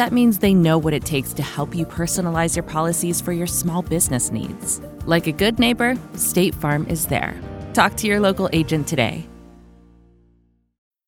That means they know what it takes to help you personalize your policies for your small business needs. Like a good neighbor, State Farm is there. Talk to your local agent today.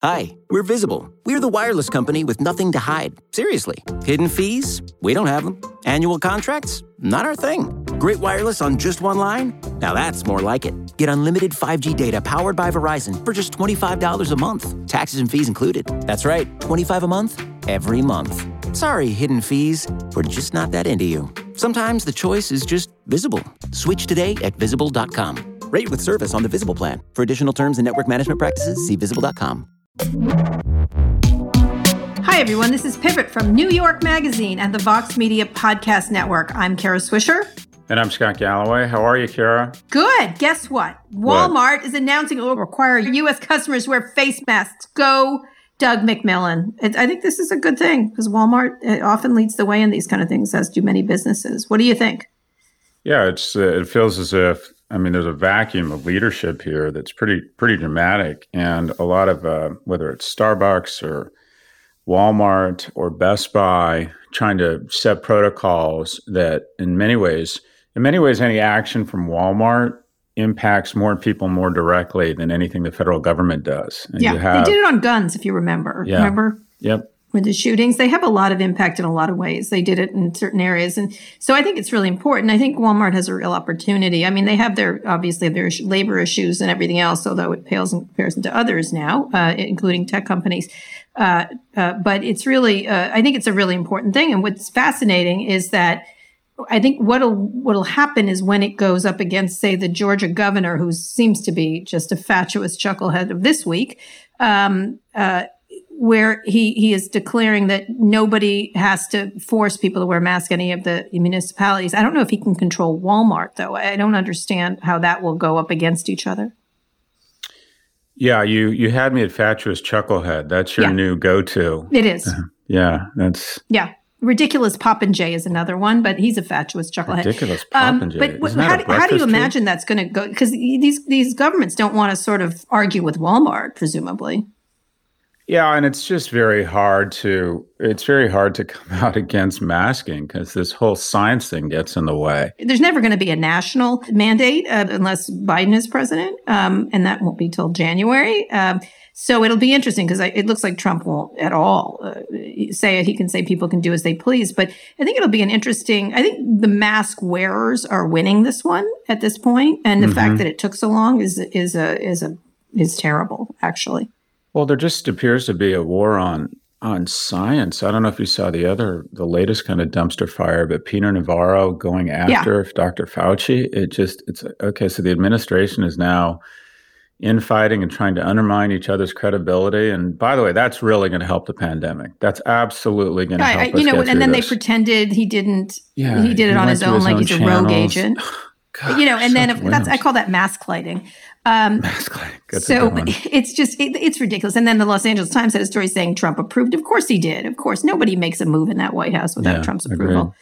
Hi, we're Visible. We're the wireless company with nothing to hide. Seriously. Hidden fees? We don't have them. Annual contracts? Not our thing. Great wireless on just one line? Now that's more like it. Get unlimited 5G data powered by Verizon for just $25 a month. Taxes and fees included. That's right, 25 a month, every month. Sorry, hidden fees. We're just not that into you. Sometimes the choice is just visible. Switch today at visible.com. Rate with service on the Visible plan. For additional terms and network management practices, see visible.com. Hi, everyone. This is Pivot from New York Magazine and the Vox Media Podcast Network. I'm Kara Swisher. And I'm Scott Galloway. How are you, Kara? Good. Guess what? Walmart what? is announcing it will require U.S. customers wear face masks. Go, Doug McMillon. I think this is a good thing because Walmart often leads the way in these kind of things, as do many businesses. What do you think? Yeah, it's uh, it feels as if I mean, there's a vacuum of leadership here that's pretty pretty dramatic, and a lot of uh, whether it's Starbucks or Walmart or Best Buy trying to set protocols that, in many ways, in many ways, any action from Walmart impacts more people more directly than anything the federal government does. And yeah, have, they did it on guns, if you remember. Yeah, remember? Yep with the shootings. They have a lot of impact in a lot of ways. They did it in certain areas. And so I think it's really important. I think Walmart has a real opportunity. I mean, they have their, obviously their labor issues and everything else, although it pales in comparison to others now, uh, including tech companies. Uh, uh, but it's really, uh, I think it's a really important thing. And what's fascinating is that I think what'll what'll happen is when it goes up against, say, the Georgia governor, who seems to be just a fatuous chucklehead of this week, um, uh, where he, he is declaring that nobody has to force people to wear masks any of the municipalities. I don't know if he can control Walmart though. I don't understand how that will go up against each other. Yeah, you you had me at fatuous chucklehead. That's your yeah. new go-to. It is. yeah, that's Yeah. Ridiculous Popinjay is another one, but he's a fatuous chucklehead. Ridiculous Popinjay. Um, but how, do, how do you imagine that's going to go? Because these these governments don't want to sort of argue with Walmart, presumably. Yeah, and it's just very hard to it's very hard to come out against masking because this whole science thing gets in the way. There's never going to be a national mandate uh, unless Biden is president, um, and that won't be till January. Um, so it'll be interesting because it looks like Trump won't at all uh, say it. He can say people can do as they please, but I think it'll be an interesting. I think the mask wearers are winning this one at this point, and the mm-hmm. fact that it took so long is is a is a is terrible actually. Well, there just appears to be a war on on science. I don't know if you saw the other, the latest kind of dumpster fire, but Peter Navarro going after yeah. Dr. Fauci. It just, it's okay. So the administration is now infighting and trying to undermine each other's credibility. And by the way, that's really going to help the pandemic. That's absolutely going to help. I, you know, and then this. they pretended he didn't. Yeah, he did it he on his own, his like own he's channels. a rogue agent. Gosh, you know, and then if, that's I call that mask lighting. Um, mask lighting. so it's just it, it's ridiculous. And then the Los Angeles Times had a story saying Trump approved. Of course he did. Of course nobody makes a move in that White House without yeah, Trump's approval.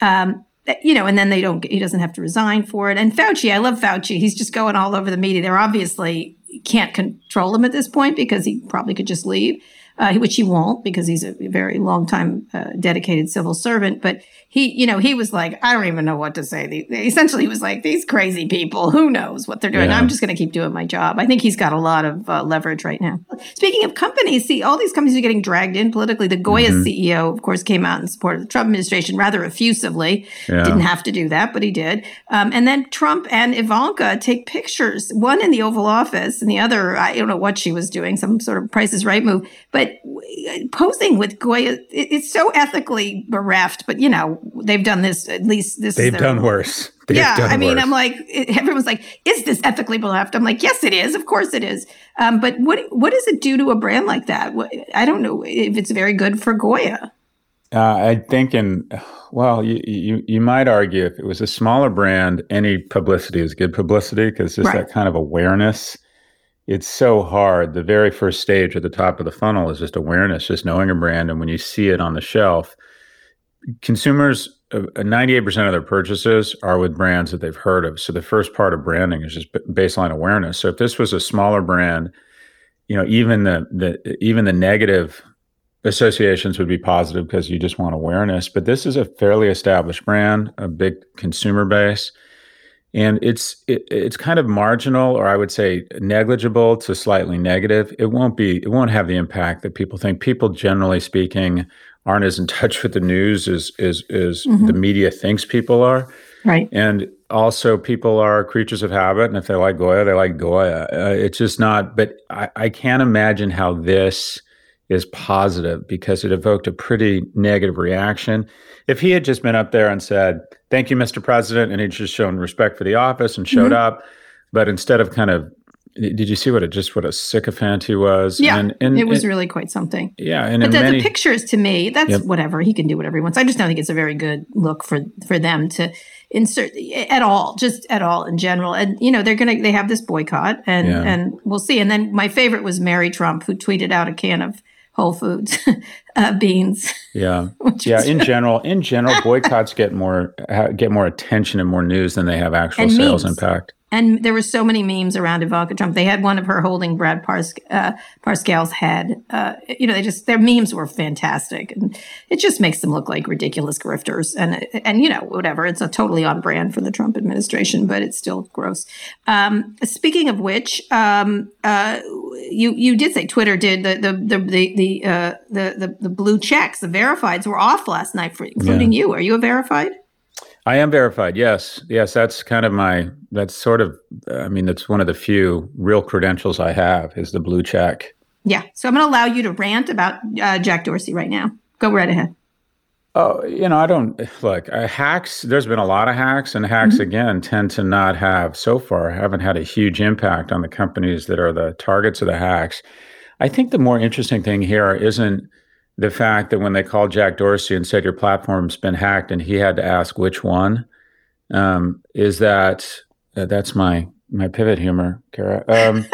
Um, you know, and then they don't. He doesn't have to resign for it. And Fauci, I love Fauci. He's just going all over the media. They're obviously can't control him at this point because he probably could just leave uh, which he won't because he's a very long time uh, dedicated civil servant. But he, you know, he was like, I don't even know what to say. The, essentially, he was like, these crazy people, who knows what they're doing? Yeah. I'm just going to keep doing my job. I think he's got a lot of uh, leverage right now. Speaking of companies, see, all these companies are getting dragged in politically. The Goya mm-hmm. CEO, of course, came out in support of the Trump administration rather effusively. Yeah. Didn't have to do that, but he did. Um, and then Trump and Ivanka take pictures, one in the Oval Office and the other, I don't know what she was doing, some sort of Price is Right move. But posing with Goya, it's so ethically bereft. But you know, they've done this. At least this. They've done worse. They've yeah, done I mean, worse. I'm like, everyone's like, is this ethically bereft? I'm like, yes, it is. Of course, it is. Um, but what what does it do to a brand like that? I don't know if it's very good for Goya. Uh, I think in well, you, you you might argue if it was a smaller brand, any publicity is good publicity because just right. that kind of awareness. It's so hard. The very first stage at the top of the funnel is just awareness, just knowing a brand, and when you see it on the shelf, consumers uh, 98% of their purchases are with brands that they've heard of. So the first part of branding is just baseline awareness. So if this was a smaller brand, you know, even the the even the negative associations would be positive because you just want awareness. But this is a fairly established brand, a big consumer base, and it's it, it's kind of marginal, or I would say negligible to slightly negative. It won't be it won't have the impact that people think. People generally speaking aren't as in touch with the news as as, as mm-hmm. the media thinks people are. Right. And also, people are creatures of habit, and if they like Goya, they like Goya. Uh, it's just not. But I, I can't imagine how this is positive because it evoked a pretty negative reaction. If he had just been up there and said, "Thank you, Mr. President," and he'd just shown respect for the office and showed mm-hmm. up, but instead of kind of did you see what a just what a sycophant he was? Yeah, and, and it was and, really quite something. Yeah, and but the, many, the, pictures to me, that's yep. whatever he can do whatever he wants. I just don't think it's a very good look for for them to insert at all, just at all in general. And you know they're gonna they have this boycott, and yeah. and we'll see. And then my favorite was Mary Trump, who tweeted out a can of Whole Foods uh, beans. Yeah, yeah. In general, in general, boycotts get more get more attention and more news than they have actual and sales memes. impact. And there were so many memes around Ivanka Trump. They had one of her holding Brad Pars- uh, Parscale's head. Uh, you know, they just their memes were fantastic, and it just makes them look like ridiculous grifters. And and you know, whatever. It's a totally on brand for the Trump administration, but it's still gross. Um, speaking of which, um, uh, you you did say Twitter did the the the the the, uh, the, the the blue checks, the verifieds were off last night, for including yeah. you. Are you a verified? I am verified. Yes, yes. That's kind of my. That's sort of. I mean, that's one of the few real credentials I have is the blue check. Yeah. So I'm going to allow you to rant about uh, Jack Dorsey right now. Go right ahead. Oh, you know, I don't look uh, hacks. There's been a lot of hacks, and hacks mm-hmm. again tend to not have so far haven't had a huge impact on the companies that are the targets of the hacks. I think the more interesting thing here isn't the fact that when they called Jack Dorsey and said your platform's been hacked, and he had to ask which one, um, is that uh, that's my my pivot humor, Kara. Um,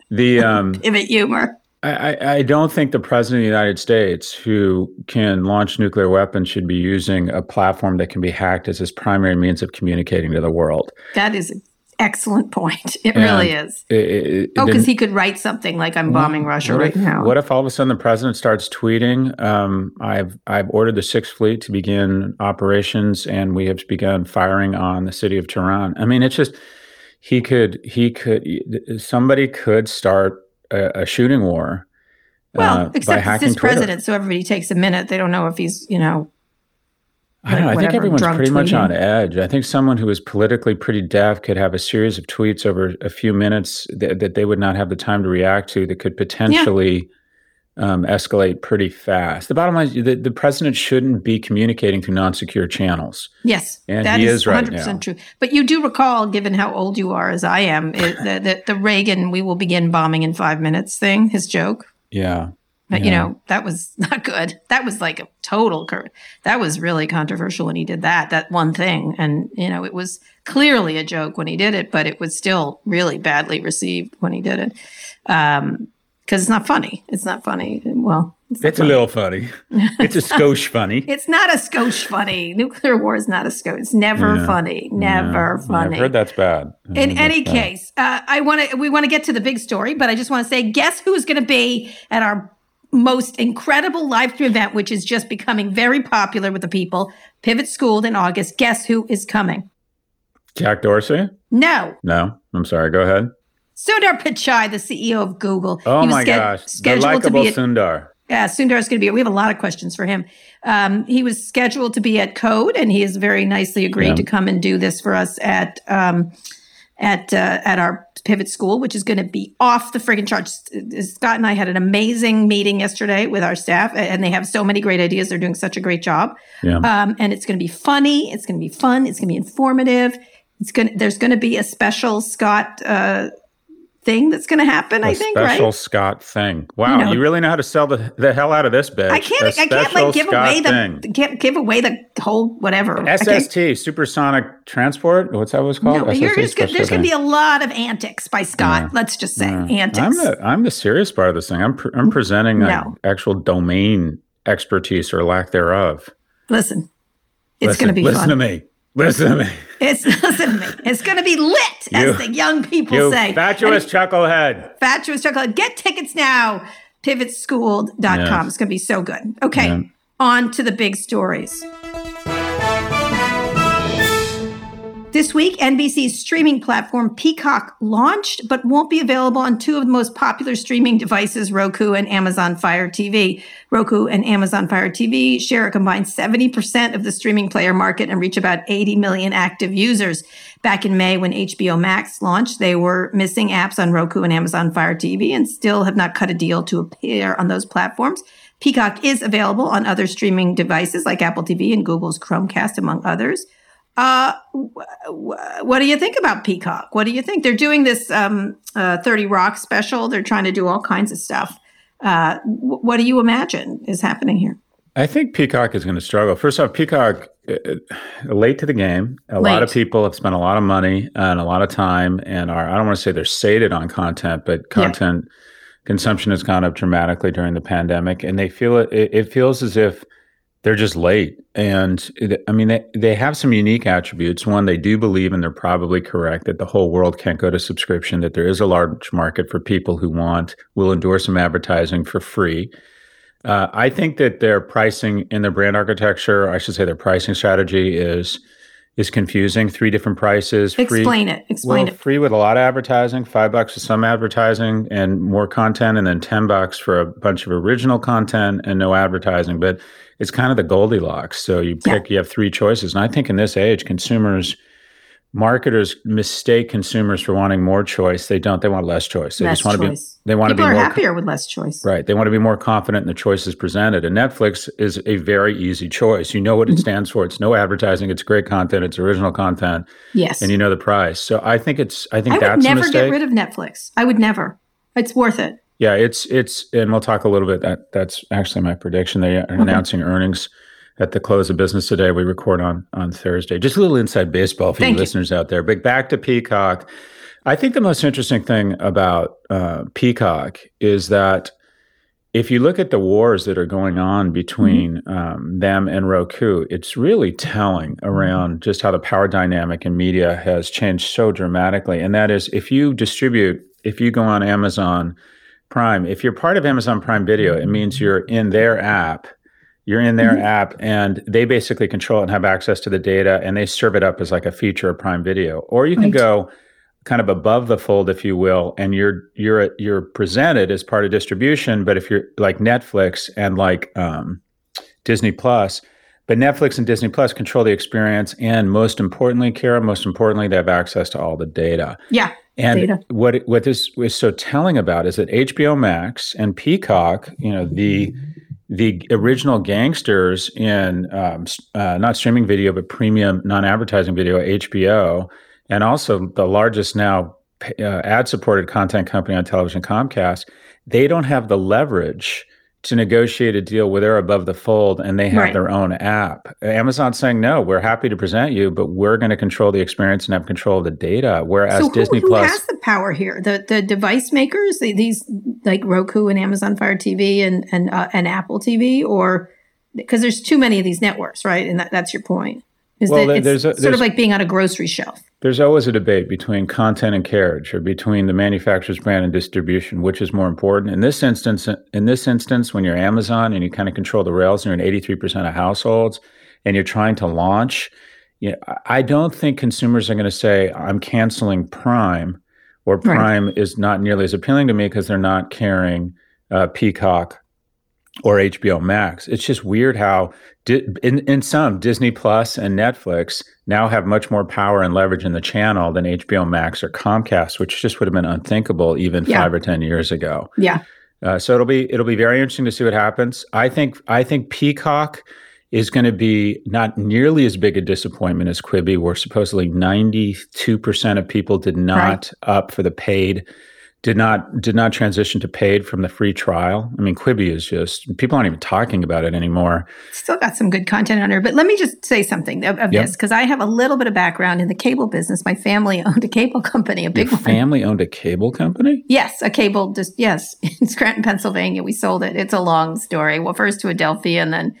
the um, pivot humor. I, I don't think the president of the United States, who can launch nuclear weapons, should be using a platform that can be hacked as his primary means of communicating to the world. That is an excellent point. It and really is. It, it, oh, because he could write something like "I'm bombing Russia right if, now." What if all of a sudden the president starts tweeting, um, "I've I've ordered the Sixth Fleet to begin operations, and we have begun firing on the city of Tehran." I mean, it's just he could he could somebody could start a, a shooting war. Well, uh, except it's his president, so everybody takes a minute. They don't know if he's you know I don't know. I think everyone's pretty tweeting. much on edge. I think someone who is politically pretty deaf could have a series of tweets over a few minutes that, that they would not have the time to react to that could potentially yeah. Um, escalate pretty fast. The bottom line is the, the president shouldn't be communicating through non secure channels. Yes. And that he is, is 100% now. true. But you do recall, given how old you are as I am, it, the, the, the Reagan, we will begin bombing in five minutes thing, his joke. Yeah. But, yeah. you know, that was not good. That was like a total, cur- that was really controversial when he did that, that one thing. And, you know, it was clearly a joke when he did it, but it was still really badly received when he did it. Um, cause it's not funny. It's not funny. Well, it's, it's a little funny. It's a skosh funny. it's not a skosh funny. Nuclear war is not a skosh. It's never yeah. funny. Never yeah. funny. I've heard that's bad. I've In any case, uh, I want to. We want to get to the big story, but I just want to say, guess who's going to be at our most incredible live stream event, which is just becoming very popular with the people. Pivot Schooled in August. Guess who is coming? Jack Dorsey? No. No. I'm sorry. Go ahead. Sundar Pichai, the CEO of Google. Oh my ske- gosh. Scheduled the likable to be at, Sundar. Yeah, Sundar is going to be. We have a lot of questions for him. Um, he was scheduled to be at Code, and he has very nicely agreed yeah. to come and do this for us at um, at uh, at our pivot school, which is going to be off the friggin' charts. Scott and I had an amazing meeting yesterday with our staff, and they have so many great ideas. They're doing such a great job. Yeah. Um, and it's going to be funny. It's going to be fun. It's going to be informative. It's going. There's going to be a special Scott uh, thing that's going to happen. A I think special right. Scott thing. Wow, you, know, you, really know how to sell the, the hell out of this bitch. I can't. I can't like give Scott away the give, give away the whole whatever. SST supersonic transport. What's that was called? No, you're just, there's going to be a lot of antics by Scott. Yeah. Let's just say yeah. antics. I'm the I'm the serious part of this thing. I'm I'm mm, presenting no. actual domain expertise or lack thereof. Listen, it's going to be listen fun. to me. Listen to me. It's listen to me. It's going to be lit, you, as the young people you say. Fatuous and, chucklehead. Fatuous chucklehead. Get tickets now. Pivotschool.com. Yes. It's going to be so good. Okay, yeah. on to the big stories. This week, NBC's streaming platform Peacock launched, but won't be available on two of the most popular streaming devices, Roku and Amazon Fire TV. Roku and Amazon Fire TV share a combined 70% of the streaming player market and reach about 80 million active users. Back in May, when HBO Max launched, they were missing apps on Roku and Amazon Fire TV and still have not cut a deal to appear on those platforms. Peacock is available on other streaming devices like Apple TV and Google's Chromecast, among others. Uh, what do you think about Peacock? What do you think? They're doing this um, uh, 30 Rock special. They're trying to do all kinds of stuff. Uh, what do you imagine is happening here? I think Peacock is going to struggle. First off, Peacock uh, uh, late to the game. A late. lot of people have spent a lot of money and a lot of time, and are I don't want to say they're sated on content, but content yeah. consumption has gone up dramatically during the pandemic, and they feel it. It feels as if they're just late. And I mean, they, they have some unique attributes. One, they do believe, and they're probably correct, that the whole world can't go to subscription, that there is a large market for people who want, will endure some advertising for free. Uh, I think that their pricing in their brand architecture, I should say their pricing strategy is is confusing. Three different prices. Free, Explain it. Explain well, it. Free with a lot of advertising, five bucks for some advertising and more content, and then ten bucks for a bunch of original content and no advertising. But it's kind of the Goldilocks. So you pick, yeah. you have three choices. And I think in this age, consumers, marketers mistake consumers for wanting more choice. They don't. They want less choice. They less just want choice. to be. They want People to be are more happier with less choice. Right. They want to be more confident in the choices presented. And Netflix is a very easy choice. You know what it mm-hmm. stands for. It's no advertising. It's great content. It's original content. Yes. And you know the price. So I think it's. I think I that's would never get rid of Netflix. I would never. It's worth it. Yeah, it's it's, and we'll talk a little bit. That that's actually my prediction. They are okay. announcing earnings at the close of business today. We record on on Thursday. Just a little inside baseball for Thank you listeners out there. But back to Peacock. I think the most interesting thing about uh, Peacock is that if you look at the wars that are going on between mm-hmm. um, them and Roku, it's really telling around just how the power dynamic in media has changed so dramatically. And that is, if you distribute, if you go on Amazon Prime, if you're part of Amazon Prime Video, it means you're in their app you're in their mm-hmm. app and they basically control it and have access to the data and they serve it up as like a feature of Prime Video. Or you can right. go kind of above the fold, if you will, and you're you're you're presented as part of distribution. But if you're like Netflix and like um, Disney Plus, but Netflix and Disney Plus control the experience, and most importantly, Kara, most importantly, they have access to all the data. Yeah. And data. what what this is so telling about is that HBO Max and Peacock, you know, the the original gangsters in um, uh, not streaming video but premium non-advertising video hbo and also the largest now uh, ad-supported content company on television comcast they don't have the leverage to negotiate a deal where they're above the fold and they have right. their own app. Amazon's saying, no, we're happy to present you, but we're going to control the experience and have control of the data. Whereas so who, Disney who Plus has the power here. The the device makers, these like Roku and Amazon Fire TV and and uh, and Apple TV, or because there's too many of these networks, right? And that, that's your point. Is well, that there's it's a, sort of like being on a grocery shelf. There's always a debate between content and carriage, or between the manufacturer's brand and distribution, which is more important. In this instance, in this instance, when you're Amazon and you kind of control the rails, and you're in 83% of households, and you're trying to launch, you know, I don't think consumers are going to say, "I'm canceling Prime," or "Prime right. is not nearly as appealing to me because they're not carrying uh, Peacock or HBO Max. It's just weird how in, in some Disney Plus and Netflix now have much more power and leverage in the channel than HBO Max or Comcast, which just would have been unthinkable even yeah. five or ten years ago. Yeah. Uh, so it'll be it'll be very interesting to see what happens. I think I think Peacock is going to be not nearly as big a disappointment as Quibi, where supposedly ninety two percent of people did not right. up for the paid did not did not transition to paid from the free trial. I mean, Quibi is just people aren't even talking about it anymore. Still got some good content on her, but let me just say something of, of yep. this because I have a little bit of background in the cable business. My family owned a cable company, a big Your family owned a cable company. Yes, a cable. Just yes, in Scranton, Pennsylvania. We sold it. It's a long story. Well, first to Adelphia, and then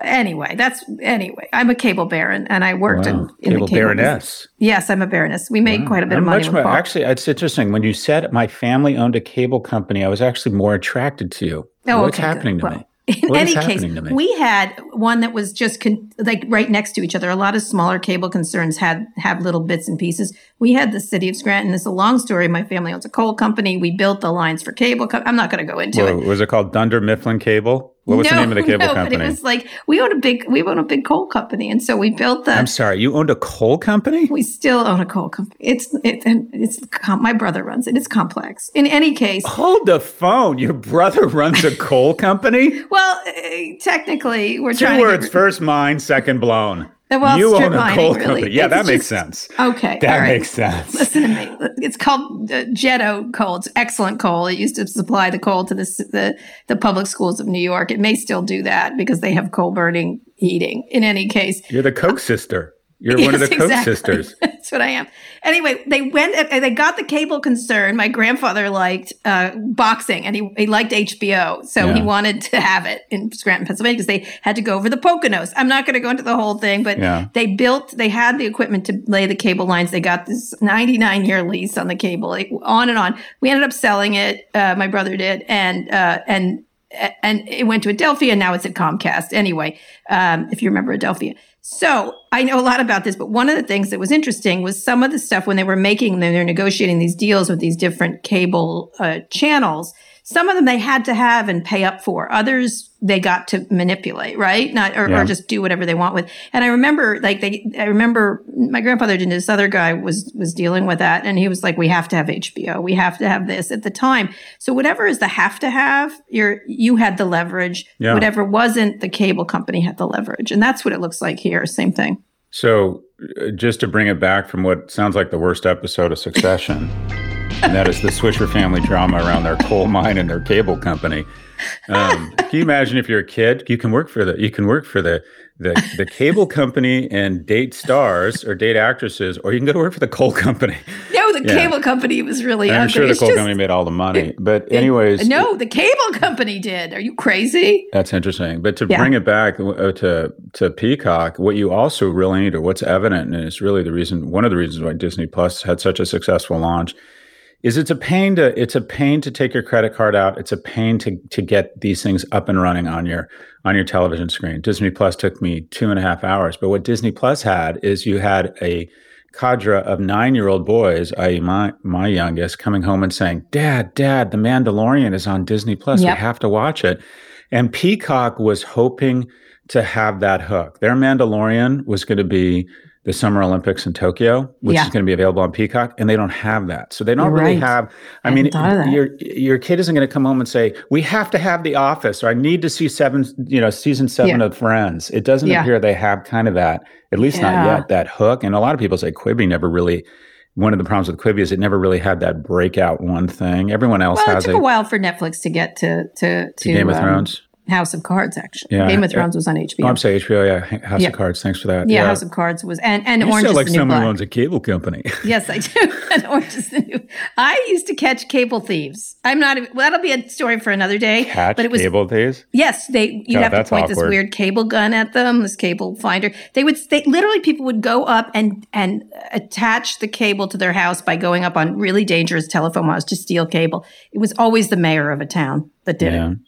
anyway, that's anyway. I'm a cable baron, and I worked wow. in, in cable the cable baroness. Business. Yes, I'm a baroness. We made wow. quite a bit I'm of money. More, actually, it's interesting when you said my family owned a cable company. I was actually more attracted to you. Oh, What's okay, happening good. to well, me? In any case, we had one that was just con- like right next to each other. A lot of smaller cable concerns had have little bits and pieces. We had the city of Scranton. It's a long story. My family owns a coal company. We built the lines for cable. Co- I'm not going to go into Whoa, it. Was it called Dunder Mifflin Cable? What was no, the name of the cable no, company? But it was like we own a big we own a big coal company, and so we built the. I'm sorry, you owned a coal company. We still own a coal company. It's it, and it's my brother runs it. It's complex. In any case, hold the phone. Your brother runs a coal company. well, uh, technically, we're two trying. Two words: first mind, second blown. Well, you own a coal really. company. Yeah, it's that just, makes sense. Okay. That right. makes sense. Listen to me. It's called uh, Jeddo coal. It's excellent coal. It used to supply the coal to the, the, the public schools of New York. It may still do that because they have coal burning heating. In any case, you're the Koch sister. You're yes, one of the Koch exactly. sisters. That's what I am. Anyway, they went, uh, they got the cable concern. My grandfather liked uh, boxing and he, he liked HBO. So yeah. he wanted to have it in Scranton, Pennsylvania because they had to go over the Poconos. I'm not going to go into the whole thing, but yeah. they built, they had the equipment to lay the cable lines. They got this 99 year lease on the cable, like, on and on. We ended up selling it. Uh, my brother did. And, uh, and, and it went to Adelphia and now it's at Comcast. Anyway, um, if you remember Adelphia. So I know a lot about this, but one of the things that was interesting was some of the stuff when they were making, they're negotiating these deals with these different cable uh, channels some of them they had to have and pay up for. Others they got to manipulate, right? Not or, yeah. or, just do whatever they want with. And I remember like they I remember my grandfather and this other guy was was dealing with that and he was like, We have to have HBO. We have to have this at the time. So whatever is the have to have, you're you had the leverage. Yeah. Whatever wasn't, the cable company had the leverage. And that's what it looks like here. Same thing. So uh, just to bring it back from what sounds like the worst episode of Succession and that is the Swisher family drama around their coal mine and their cable company. Um, can you imagine if you're a kid, you can work for the you can work for the the, the cable company and date stars or date actresses, or you can go to work for the coal company. No, the yeah. cable company was really. I'm sure the coal just, company made all the money, it, but anyways, it, no, the cable company did. Are you crazy? That's interesting. But to yeah. bring it back uh, to to Peacock, what you also really need, or what's evident, and it's really the reason, one of the reasons why Disney Plus had such a successful launch is it's a pain to it's a pain to take your credit card out. It's a pain to to get these things up and running on your on your television screen. Disney Plus took me two and a half hours, but what Disney Plus had is you had a cadre of nine year old boys, i.e., my my youngest, coming home and saying, "Dad, Dad, The Mandalorian is on Disney Plus. Yep. We have to watch it." And Peacock was hoping to have that hook. Their Mandalorian was going to be the Summer Olympics in Tokyo, which yeah. is going to be available on Peacock, and they don't have that. So they don't really have. I, I mean, your your kid isn't going to come home and say, "We have to have The Office," or "I need to see seven, you know, season seven yeah. of Friends." It doesn't yeah. appear they have kind of that, at least not yet, that hook. And a lot of people say Quibi never really. One of the problems with Quibi is it never really had that breakout one thing. Everyone else well, has it. Took a, a while for Netflix to get to to to, to Game of um, Thrones. House of Cards, actually. Yeah, Game of Thrones was on HBO. Oh, I'm saying HBO, yeah. House yeah. of Cards. Thanks for that. Yeah, House of Cards was, and and you Orange sound like is the someone who owns a cable company. yes, I do. and Orange is the new. I used to catch cable thieves. I'm not. Well, that'll be a story for another day. Catch but it was, cable thieves. Yes, they. You'd have to point awkward. this weird cable gun at them. This cable finder. They would. They literally people would go up and and attach the cable to their house by going up on really dangerous telephone wires to steal cable. It was always the mayor of a town that did yeah. it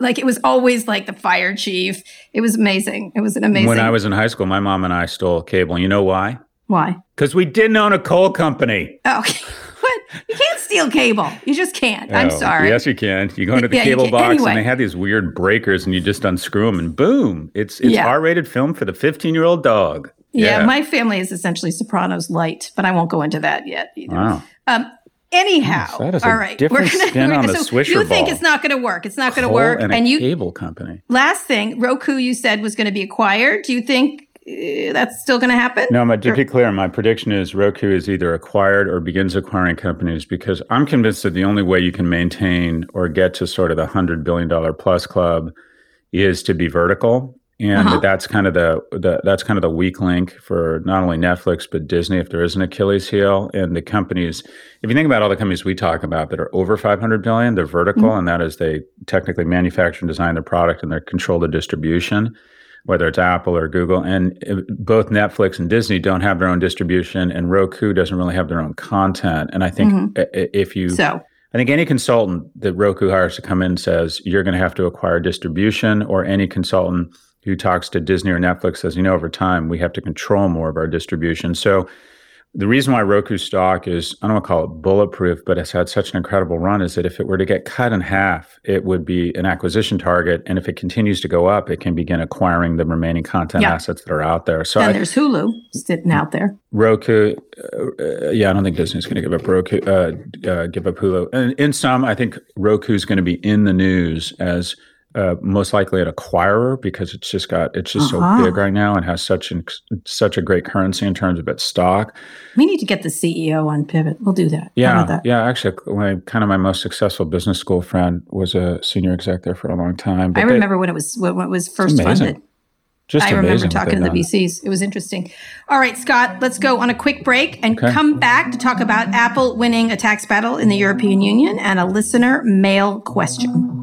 like it was always like the fire chief. It was amazing. It was an amazing. When I was in high school, my mom and I stole cable. You know why? Why? Because we didn't own a coal company. Oh, what? You can't steal cable. You just can't. Oh, I'm sorry. Yes, you can. You go into the yeah, cable box anyway. and they have these weird breakers, and you just unscrew them, and boom! It's it's yeah. R-rated film for the 15 year old dog. Yeah. yeah. my family is essentially Sopranos light, but I won't go into that yet either. Wow. Um, Anyhow, yes, all right, we're gonna, spin on so Swisher You think ball. it's not going to work? It's not going to work. And, and a you cable company. Last thing, Roku, you said was going to be acquired. Do you think uh, that's still going to happen? No, but to be clear, my prediction is Roku is either acquired or begins acquiring companies because I'm convinced that the only way you can maintain or get to sort of the $100 billion plus club is to be vertical and uh-huh. that's kind of the, the that's kind of the weak link for not only Netflix but Disney if there is an Achilles heel. And the companies, if you think about all the companies we talk about that are over 500 billion, they're vertical, mm-hmm. and that is they technically manufacture and design their product and they control the distribution. Whether it's Apple or Google, and both Netflix and Disney don't have their own distribution, and Roku doesn't really have their own content. And I think mm-hmm. if you so I think any consultant that Roku hires to come in says you're going to have to acquire distribution, or any consultant who talks to Disney or Netflix says, you know, over time we have to control more of our distribution. So the reason why Roku stock is, I don't want to call it bulletproof, but it's had such an incredible run is that if it were to get cut in half, it would be an acquisition target. And if it continues to go up, it can begin acquiring the remaining content yeah. assets that are out there. So and there's Hulu sitting out there. Roku, uh, yeah, I don't think Disney's going to give up Roku, uh, uh, give up Hulu. And in some, I think Roku is going to be in the news as – uh, most likely an acquirer because it's just got it's just uh-huh. so big right now and has such an such a great currency in terms of its stock. We need to get the CEO on Pivot. We'll do that. Yeah, that? yeah. Actually, my kind of my most successful business school friend was a senior exec there for a long time. I remember they, when it was when it was first funded. Just I remember talking to the VCs. It was interesting. All right, Scott, let's go on a quick break and okay. come back to talk about Apple winning a tax battle in the European Union and a listener mail question.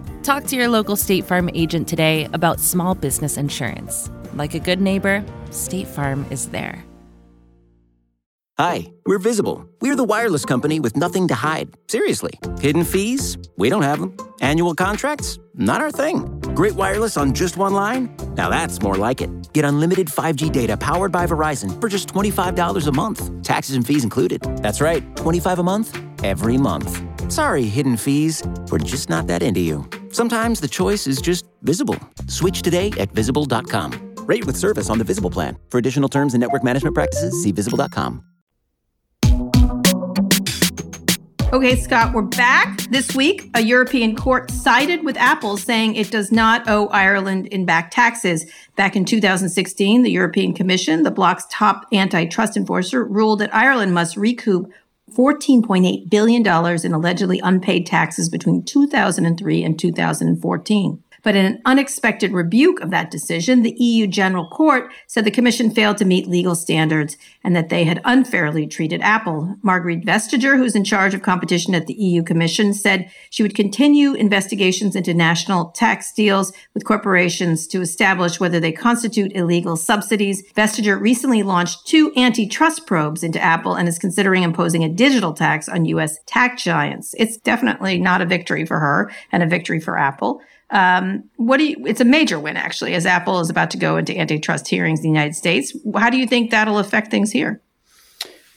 Talk to your local State Farm agent today about small business insurance. Like a good neighbor, State Farm is there. Hi, we're Visible. We're the wireless company with nothing to hide. Seriously. Hidden fees? We don't have them. Annual contracts? Not our thing. Great wireless on just one line? Now that's more like it. Get unlimited 5G data powered by Verizon for just $25 a month. Taxes and fees included. That's right, 25 a month, every month. Sorry, hidden fees. We're just not that into you. Sometimes the choice is just visible. Switch today at visible.com. Rate with service on the Visible plan. For additional terms and network management practices, see visible.com. Okay, Scott, we're back. This week, a European court sided with Apple, saying it does not owe Ireland in back taxes. Back in 2016, the European Commission, the bloc's top antitrust enforcer, ruled that Ireland must recoup $14.8 billion in allegedly unpaid taxes between 2003 and 2014. But in an unexpected rebuke of that decision, the EU General Court said the Commission failed to meet legal standards and that they had unfairly treated Apple. Margrethe Vestager, who's in charge of competition at the EU Commission, said she would continue investigations into national tax deals with corporations to establish whether they constitute illegal subsidies. Vestager recently launched two antitrust probes into Apple and is considering imposing a digital tax on U.S. tech giants. It's definitely not a victory for her and a victory for Apple. Um, what do you? It's a major win actually, as Apple is about to go into antitrust hearings in the United States. How do you think that'll affect things here?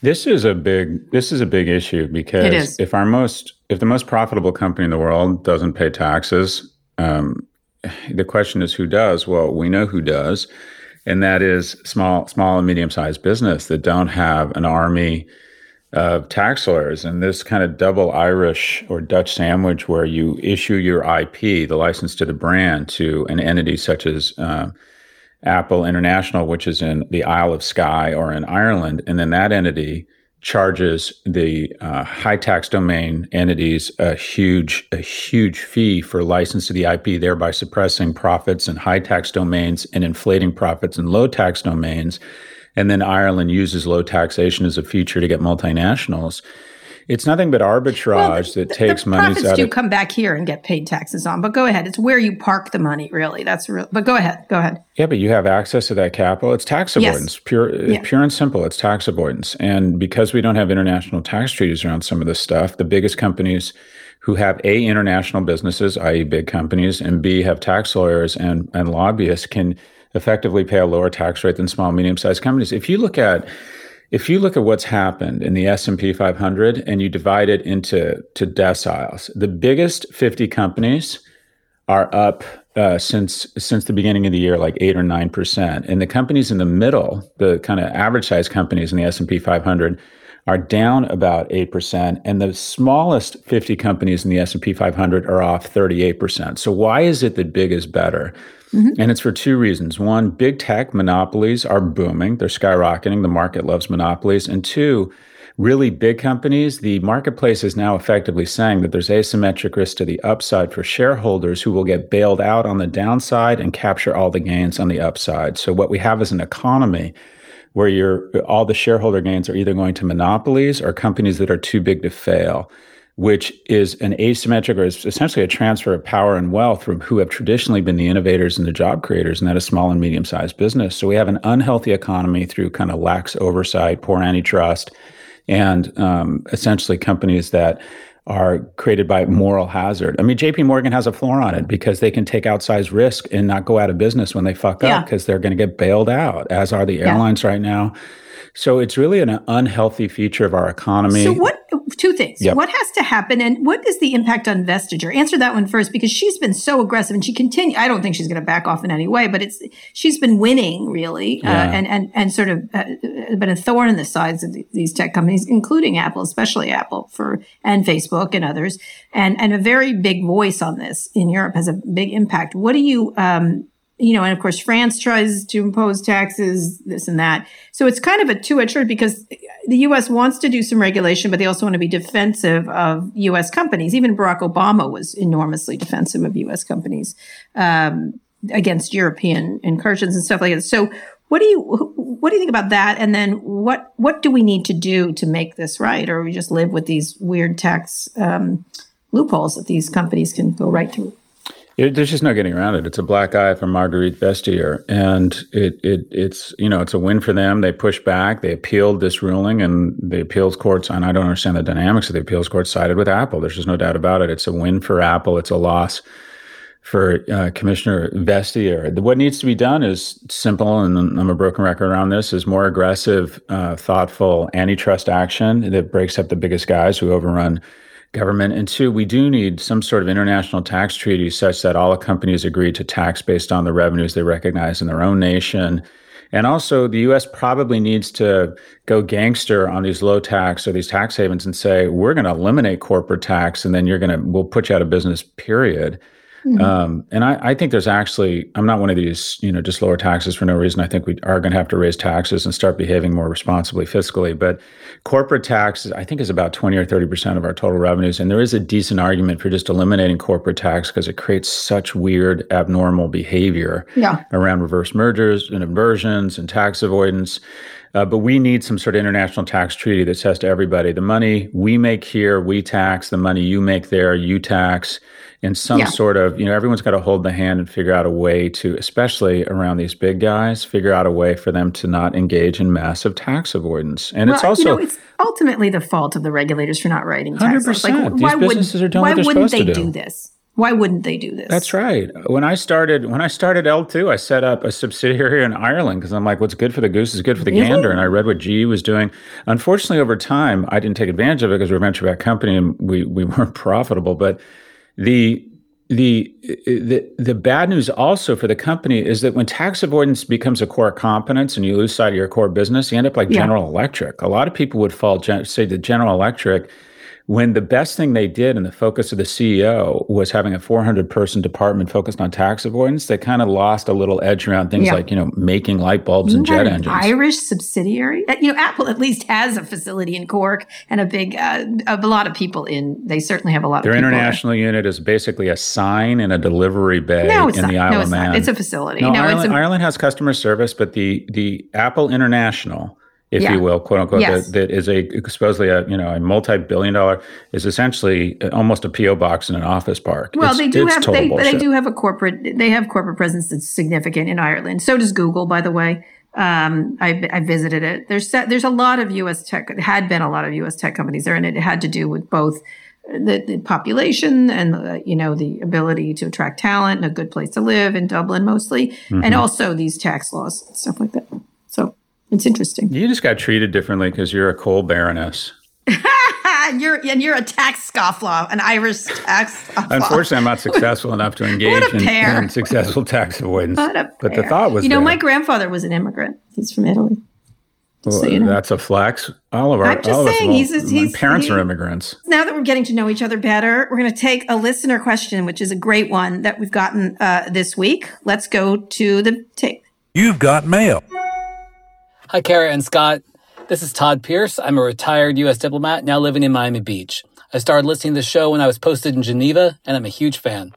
This is a big this is a big issue because if our most if the most profitable company in the world doesn't pay taxes, um, the question is who does? Well, we know who does, and that is small small and medium sized business that don't have an army of tax lawyers. And this kind of double Irish or Dutch sandwich where you issue your IP, the license to the brand, to an entity such as uh, Apple International, which is in the Isle of Skye or in Ireland, and then that entity charges the uh, high tax domain entities a huge a huge fee for license to the IP, thereby suppressing profits in high tax domains and inflating profits in low tax domains and then Ireland uses low taxation as a feature to get multinationals. It's nothing but arbitrage well, the, that takes the money. Profits do of, come back here and get paid taxes on, but go ahead. It's where you park the money, really. That's real. But go ahead. Go ahead. Yeah, but you have access to that capital. It's tax avoidance, yes. pure, yeah. pure and simple. It's tax avoidance, and because we don't have international tax treaties around some of this stuff, the biggest companies who have a international businesses, i.e., big companies, and b have tax lawyers and and lobbyists can effectively pay a lower tax rate than small medium sized companies. If you look at if you look at what's happened in the S&P 500 and you divide it into to deciles, the biggest 50 companies are up uh, since since the beginning of the year, like eight or nine percent, and the companies in the middle, the kind of average size companies in the S and P 500, are down about eight percent, and the smallest 50 companies in the S and P 500 are off 38 percent. So why is it that big is better? Mm-hmm. And it's for two reasons. One, big tech monopolies are booming; they're skyrocketing. The market loves monopolies, and two really big companies, the marketplace is now effectively saying that there's asymmetric risk to the upside for shareholders who will get bailed out on the downside and capture all the gains on the upside. So what we have is an economy where all the shareholder gains are either going to monopolies or companies that are too big to fail which is an asymmetric or is essentially a transfer of power and wealth from who have traditionally been the innovators and the job creators, and that is small and medium sized business. So we have an unhealthy economy through kind of lax oversight, poor antitrust, and um, essentially companies that are created by moral hazard. I mean, JP Morgan has a floor on it because they can take outsized risk and not go out of business when they fuck yeah. up because they're going to get bailed out, as are the airlines yeah. right now. So it's really an unhealthy feature of our economy. So what? Two things. Yep. What has to happen, and what is the impact on Vestager? Answer that one first, because she's been so aggressive, and she continue. I don't think she's going to back off in any way, but it's she's been winning really, uh, yeah. uh, and and and sort of uh, been a thorn in the sides of these tech companies, including Apple, especially Apple for and Facebook and others, and and a very big voice on this in Europe has a big impact. What do you? Um, you know, and of course, France tries to impose taxes, this and that. So it's kind of a two-edged sword because the U.S. wants to do some regulation, but they also want to be defensive of U.S. companies. Even Barack Obama was enormously defensive of U.S. companies um, against European incursions and stuff like that. So, what do you what do you think about that? And then what what do we need to do to make this right, or we just live with these weird tax um, loopholes that these companies can go right through? It, there's just no getting around it. It's a black eye for Marguerite Vestager, and it, it it's you know it's a win for them. They pushed back, they appealed this ruling, and the appeals courts. And I don't understand the dynamics of the appeals court sided with Apple. There's just no doubt about it. It's a win for Apple. It's a loss for uh, Commissioner Vestager. What needs to be done is simple, and I'm a broken record around this: is more aggressive, uh, thoughtful antitrust action that breaks up the biggest guys who overrun government. And two, we do need some sort of international tax treaty such that all companies agree to tax based on the revenues they recognize in their own nation. And also, the US probably needs to go gangster on these low tax or these tax havens and say, we're going to eliminate corporate tax and then you're going to, we'll put you out of business, period. Mm-hmm. Um, and I, I, think there's actually, I'm not one of these, you know, just lower taxes for no reason. I think we are going to have to raise taxes and start behaving more responsibly fiscally. But corporate tax, I think, is about 20 or 30% of our total revenues. And there is a decent argument for just eliminating corporate tax because it creates such weird, abnormal behavior yeah. around reverse mergers and inversions and tax avoidance. Uh, but we need some sort of international tax treaty that says to everybody the money we make here, we tax, the money you make there, you tax in some yeah. sort of, you know, everyone's got to hold the hand and figure out a way to, especially around these big guys, figure out a way for them to not engage in massive tax avoidance. And well, it's also, you know, it's ultimately the fault of the regulators for not writing tax 100%. Like, these why businesses would, are doing why wouldn't they do. do this? Why wouldn't they do this? That's right. When I started, when I started L2, I set up a subsidiary in Ireland because I'm like, what's good for the goose is good for the really? gander. And I read what GE was doing. Unfortunately, over time, I didn't take advantage of it because we're a venture backed company and we we weren't profitable. But the the the the bad news also for the company is that when tax avoidance becomes a core competence and you lose sight of your core business, you end up like yeah. General Electric. A lot of people would fall say the General Electric when the best thing they did and the focus of the CEO was having a 400 person department focused on tax avoidance, they kind of lost a little edge around things yeah. like, you know, making light bulbs you and jet an engines. Irish subsidiary. Uh, you know, Apple at least has a facility in Cork and a big, uh, a lot of people in, they certainly have a lot Their of Their international there. unit is basically a sign in a delivery bay no, in not. the Isle no, of Man. Not. It's a facility. No, no Ireland, a, Ireland has customer service, but the, the Apple International if yeah. you will, quote unquote, yes. that, that is a supposedly a you know a multi-billion dollar is essentially almost a PO box in an office park. Well, it's, they do have they, they, do have a corporate they have corporate presence that's significant in Ireland. So does Google, by the way. Um, I, I visited it. There's there's a lot of U.S. tech had been a lot of U.S. tech companies there, and it had to do with both the, the population and uh, you know the ability to attract talent and a good place to live in Dublin mostly, mm-hmm. and also these tax laws and stuff like that. So it's interesting. You just got treated differently because you're a coal baroness. you're and you're a tax scofflaw, an Irish tax. Scofflaw. Unfortunately, I'm not successful enough to engage in, in, successful tax avoidance. But the thought was, you know, there. my grandfather was an immigrant. He's from Italy. Well, so, you know. That's a flex. All of our, I'm just saying, us, well, he's, he's, parents he, are immigrants. Now that we're getting to know each other better, we're going to take a listener question, which is a great one that we've gotten uh, this week. Let's go to the tape. You've got mail. Hi, Kara and Scott. This is Todd Pierce. I'm a retired U.S. diplomat now living in Miami Beach. I started listening to the show when I was posted in Geneva, and I'm a huge fan.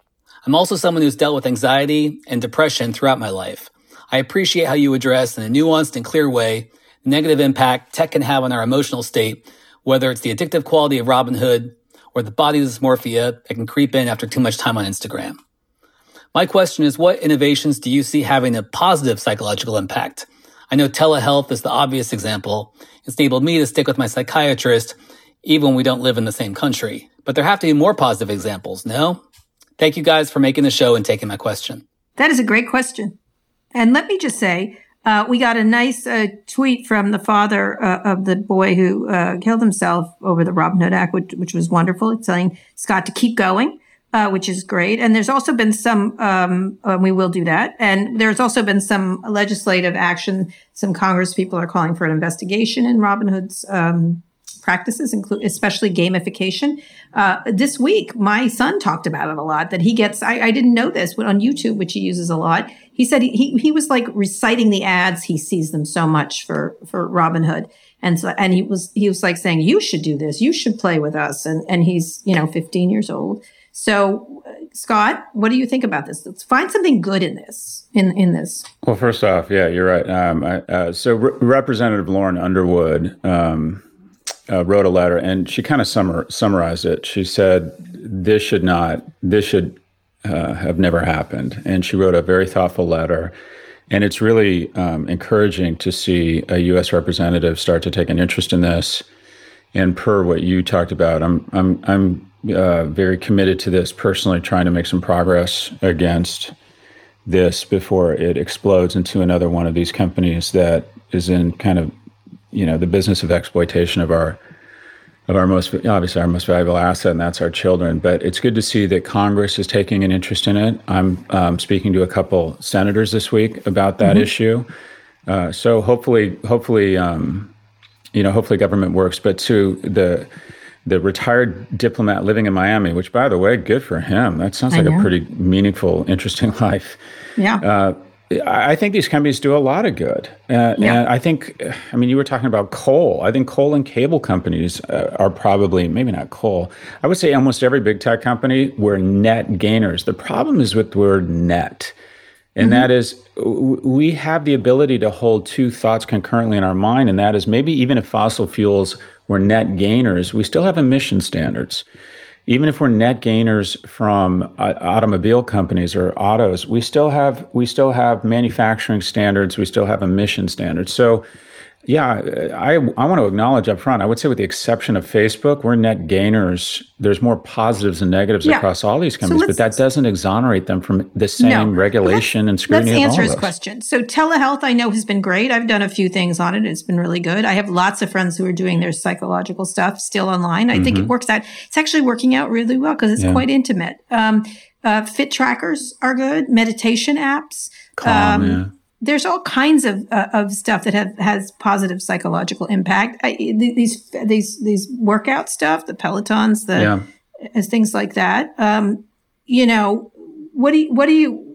I'm also someone who's dealt with anxiety and depression throughout my life. I appreciate how you address in a nuanced and clear way the negative impact tech can have on our emotional state, whether it's the addictive quality of Robinhood or the body dysmorphia that can creep in after too much time on Instagram. My question is, what innovations do you see having a positive psychological impact? I know telehealth is the obvious example. It's enabled me to stick with my psychiatrist even when we don't live in the same country. But there have to be more positive examples, no? Thank you guys for making the show and taking my question. That is a great question. And let me just say, uh, we got a nice uh, tweet from the father uh, of the boy who uh, killed himself over the Robinhood Act, which, which was wonderful. It's telling Scott to keep going uh, which is great. And there's also been some, um, uh, we will do that. And there's also been some legislative action. Some Congress people are calling for an investigation in Robinhood's um, practices, include especially gamification. Uh, this week, my son talked about it a lot. That he gets, I, I didn't know this, but on YouTube, which he uses a lot, he said he, he, he was like reciting the ads. He sees them so much for for Robinhood. And so, and he was, he was like saying, you should do this. You should play with us. And, and he's, you know, 15 years old. So, Scott, what do you think about this? Let's find something good in this. In in this. Well, first off, yeah, you're right. Um, I, uh, so, Re- Representative Lauren Underwood um, uh, wrote a letter, and she kind of summar- summarized it. She said, "This should not. This should uh, have never happened." And she wrote a very thoughtful letter. And it's really um, encouraging to see a U.S. representative start to take an interest in this. And per what you talked about, I'm I'm I'm uh, very committed to this personally, trying to make some progress against this before it explodes into another one of these companies that is in kind of, you know, the business of exploitation of our of our most obviously our most valuable asset, and that's our children. But it's good to see that Congress is taking an interest in it. I'm um, speaking to a couple senators this week about that mm-hmm. issue. Uh, so hopefully, hopefully, um, you know, hopefully government works. But to the the retired diplomat living in Miami, which, by the way, good for him. That sounds like a pretty meaningful, interesting life. Yeah. Uh, I think these companies do a lot of good. Uh, yeah. And I think, I mean, you were talking about coal. I think coal and cable companies uh, are probably, maybe not coal, I would say almost every big tech company were net gainers. The problem is with the word net. And mm-hmm. that is, we have the ability to hold two thoughts concurrently in our mind. And that is maybe even if fossil fuels we're net gainers, we still have emission standards. Even if we're net gainers from uh, automobile companies or autos, we still have we still have manufacturing standards. We still have emission standards. So yeah, I, I want to acknowledge up front. I would say, with the exception of Facebook, we're net gainers. There's more positives and negatives yeah. across all these companies, so but that doesn't exonerate them from the same no, regulation and scrutiny. Let's answer his question. So, telehealth, I know has been great. I've done a few things on it. It's been really good. I have lots of friends who are doing their psychological stuff still online. I mm-hmm. think it mm-hmm. works out. It's actually working out really well because it's yeah. quite intimate. Um, uh, fit trackers are good. Meditation apps. Calm, um, yeah there's all kinds of uh, of stuff that have has positive psychological impact. I, these these these workout stuff, the Pelotons, the yeah. as things like that. Um, you know, what do you, what do you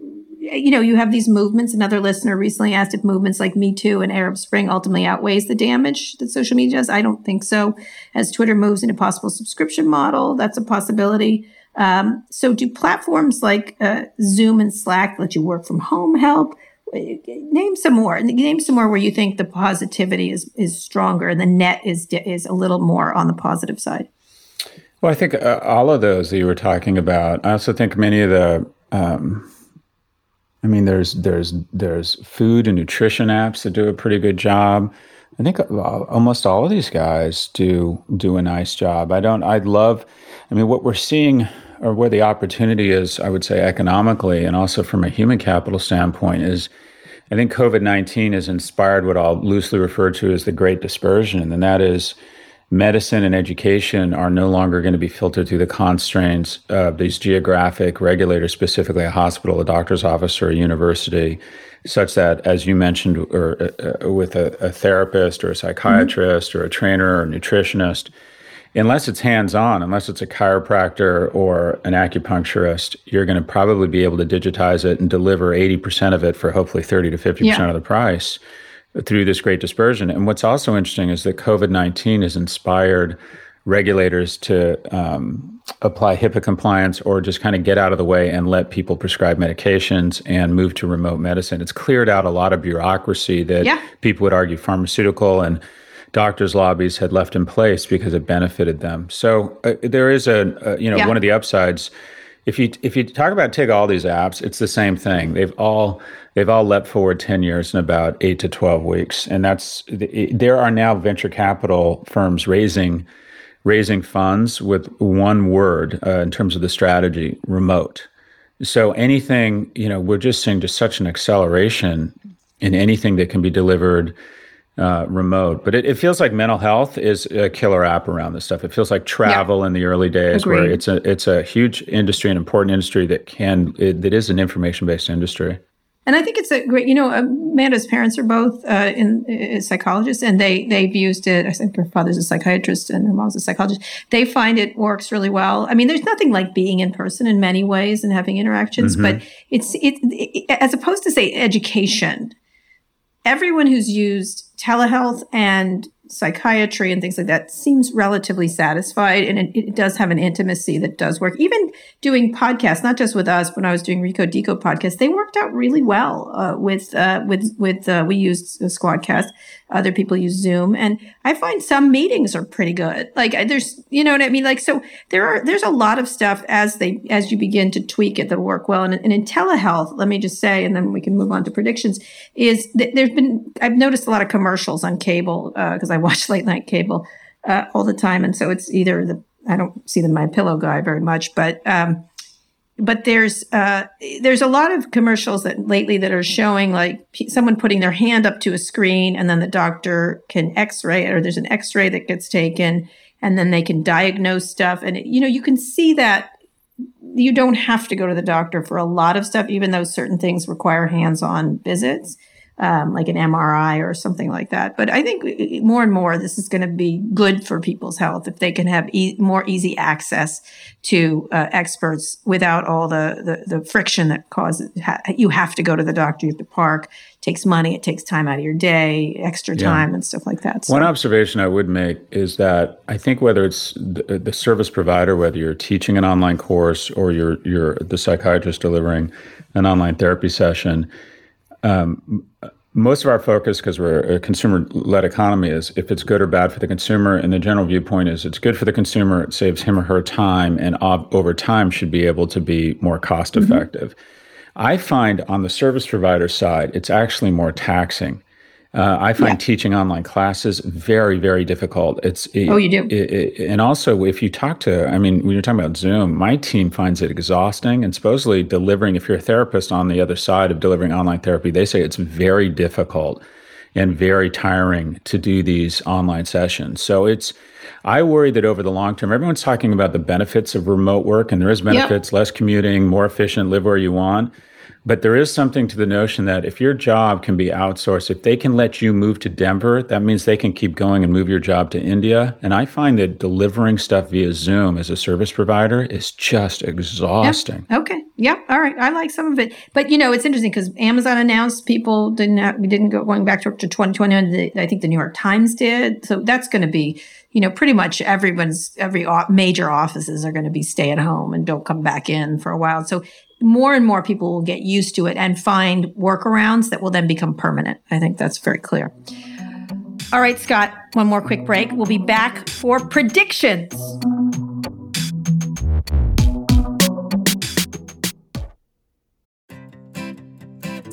you know, you have these movements. Another listener recently asked if movements like Me Too and Arab Spring ultimately outweighs the damage that social media does. I don't think so. As Twitter moves into possible subscription model, that's a possibility. Um, so, do platforms like uh, Zoom and Slack let you work from home help? Name some more. Name some more where you think the positivity is is stronger and the net is is a little more on the positive side. Well, I think uh, all of those that you were talking about. I also think many of the. Um, I mean, there's there's there's food and nutrition apps that do a pretty good job. I think uh, almost all of these guys do do a nice job. I don't. I'd love. I mean, what we're seeing, or where the opportunity is, I would say economically, and also from a human capital standpoint, is I think COVID nineteen has inspired what I'll loosely refer to as the Great Dispersion, and that is medicine and education are no longer going to be filtered through the constraints of these geographic regulators, specifically a hospital, a doctor's office, or a university such that, as you mentioned, or uh, uh, with a, a, therapist or a psychiatrist mm-hmm. or a trainer or a nutritionist, unless it's hands-on, unless it's a chiropractor or an acupuncturist, you're going to probably be able to digitize it and deliver 80% of it for hopefully 30 to 50% yeah. of the price through this great dispersion. And what's also interesting is that COVID-19 has inspired regulators to um, apply HIPAA compliance or just kind of get out of the way and let people prescribe medications and move to remote medicine. It's cleared out a lot of bureaucracy that yeah. people would argue pharmaceutical and doctors' lobbies had left in place because it benefited them. So uh, there is a, you know yeah. one of the upsides. If you if you talk about take all these apps, it's the same thing. They've all they've all leapt forward 10 years in about 8 to 12 weeks and that's there are now venture capital firms raising raising funds with one word uh, in terms of the strategy remote. So anything, you know, we're just seeing just such an acceleration in anything that can be delivered uh, remote. But it, it, feels like mental health is a killer app around this stuff. It feels like travel yeah. in the early days, Agreed. where it's a it's a huge industry, an important industry that can it, that is an information based industry. And I think it's a great, you know, Amanda's parents are both uh, in uh, psychologists, and they they've used it. I think her father's a psychiatrist and her mom's a psychologist. They find it works really well. I mean, there's nothing like being in person in many ways and having interactions, mm-hmm. but it's it, it as opposed to say education. Everyone who's used telehealth and psychiatry and things like that seems relatively satisfied and it, it, does have an intimacy that does work. Even doing podcasts not just with us when i was doing Recode Decode podcast they worked out really well uh, with uh, with with uh, we used squadcast other people use zoom and i find some meetings are pretty good. Like there's you know what i mean? Like so there are there's a lot of stuff as they as you begin to tweak it that'll work well. And, and in telehealth let me just say and then we can move on to predictions is that there's been i've noticed a lot of commercials on cable because uh, I watch late night cable uh, all the time, and so it's either the I don't see the My Pillow guy very much, but um, but there's uh, there's a lot of commercials that lately that are showing like p- someone putting their hand up to a screen, and then the doctor can X-ray it, or there's an X-ray that gets taken, and then they can diagnose stuff, and it, you know you can see that you don't have to go to the doctor for a lot of stuff, even though certain things require hands-on visits um, like an MRI or something like that. But I think more and more this is going to be good for people's health if they can have e- more easy access to uh, experts without all the, the, the friction that causes ha- you have to go to the doctor, you have to park, it takes money, it takes time out of your day, extra time, yeah. and stuff like that. So. One observation I would make is that I think whether it's the, the service provider, whether you're teaching an online course or you're you're the psychiatrist delivering an online therapy session um, most of our focus, because we're a consumer-led economy, is if it's good or bad for the consumer. And the general viewpoint is it's good for the consumer. It saves him or her time, and over time should be able to be more cost-effective. Mm-hmm. I find on the service provider side, it's actually more taxing uh, I find yeah. teaching online classes very, very difficult. It's it, oh, you do, it, it, and also if you talk to, I mean, when you're talking about Zoom, my team finds it exhausting, and supposedly delivering. If you're a therapist on the other side of delivering online therapy, they say it's very difficult and very tiring to do these online sessions. So it's, I worry that over the long term, everyone's talking about the benefits of remote work, and there is benefits, yep. less commuting, more efficient, live where you want. But there is something to the notion that if your job can be outsourced, if they can let you move to Denver, that means they can keep going and move your job to India. And I find that delivering stuff via Zoom as a service provider is just exhausting. Yep. Okay. Yep. All right. I like some of it. But you know, it's interesting because Amazon announced people didn't have, we didn't go going back to, to 2020. I think the New York Times did. So that's going to be, you know, pretty much everyone's every major offices are going to be stay at home and don't come back in for a while. So more and more people will get used to it and find workarounds that will then become permanent. I think that's very clear. All right, Scott, one more quick break. We'll be back for predictions.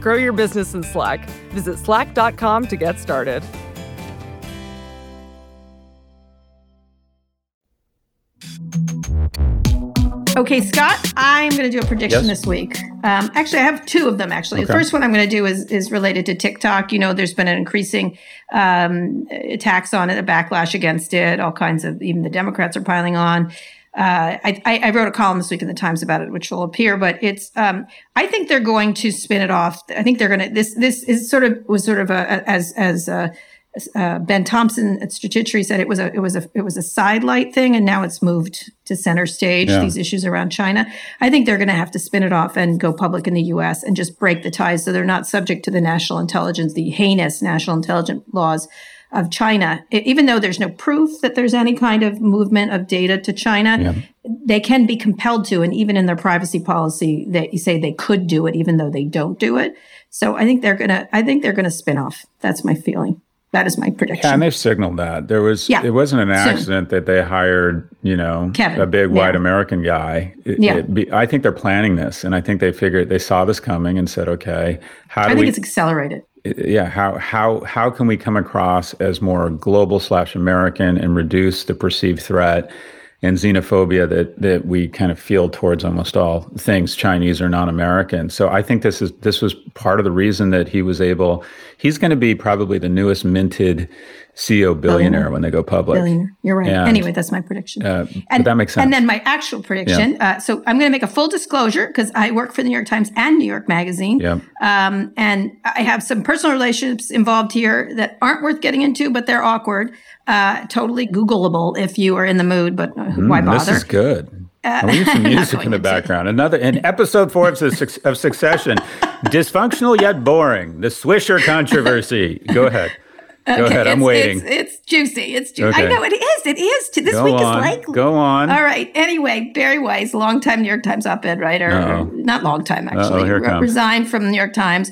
Grow your business in Slack. Visit slack.com to get started. Okay, Scott, I'm going to do a prediction Yes. this week. Um, actually, I have two of them. Actually, the first one I'm going to do is is related to TikTok. You know, there's been an increasing um, attacks on it, a backlash against it. All kinds of even the Democrats are piling on. Uh, I, I, wrote a column this week in the Times about it, which will appear. But it's um, I think they're going to spin it off. I think they're going to this this is sort of was sort of a, as as uh, uh, Ben Thompson at Stratechery said it was a it was a it was a sidelight thing, and now it's moved to center stage. Yeah. These issues around China, I think they're going to have to spin it off and go public in the U.S. and just break the ties, so they're not subject to the national intelligence, the heinous national intelligence laws of China. Even though there's no proof that there's any kind of movement of data to China, they can be compelled to, and even in their privacy policy, they say they could do it, even though they don't do it. So I think they're gonna. I think they're gonna spin off. That's my feeling. That is my prediction. Yeah, and they've signaled that there was. Yeah. It wasn't an Soon. accident that they hired, you know, Kevin. a big white Yeah. American guy. It- Yeah. it be- I think they're planning this, and I think they figured they saw this coming and said, okay, how do I think we? it's accelerated. Yeah, how how how can we come across as more global slash American and reduce the perceived threat and xenophobia that that we kind of feel towards almost all things Chinese or non-American. So I think this is this was part of the reason that he was able. He's going to be probably the newest minted CEO billionaire when they go public. Billionaire. You're right. And, anyway, that's my prediction. Uh, but that makes sense. And then my actual prediction. Uh, so I'm going to make a full disclosure because I work for the New York Times and New York Magazine. yeah. Um, and I have some personal relationships involved here that aren't worth getting into, but they're awkward. Uh, totally Googleable if you are in the mood, but uh, why Mm, bother? This is good. Uh, we need some music in the it. background. Another in episode four of, of Succession, dysfunctional yet boring. The Swisher controversy. Go ahead. Go Okay, ahead. I'm waiting. It's, it's juicy. It's juicy. I Okay. know it is. It is. This Go week on. is like Go on. All right. Anyway, Bari Weiss, longtime New York Times op-ed writer, Uh-oh. not long time actually, re- comes. resigned from the New York Times.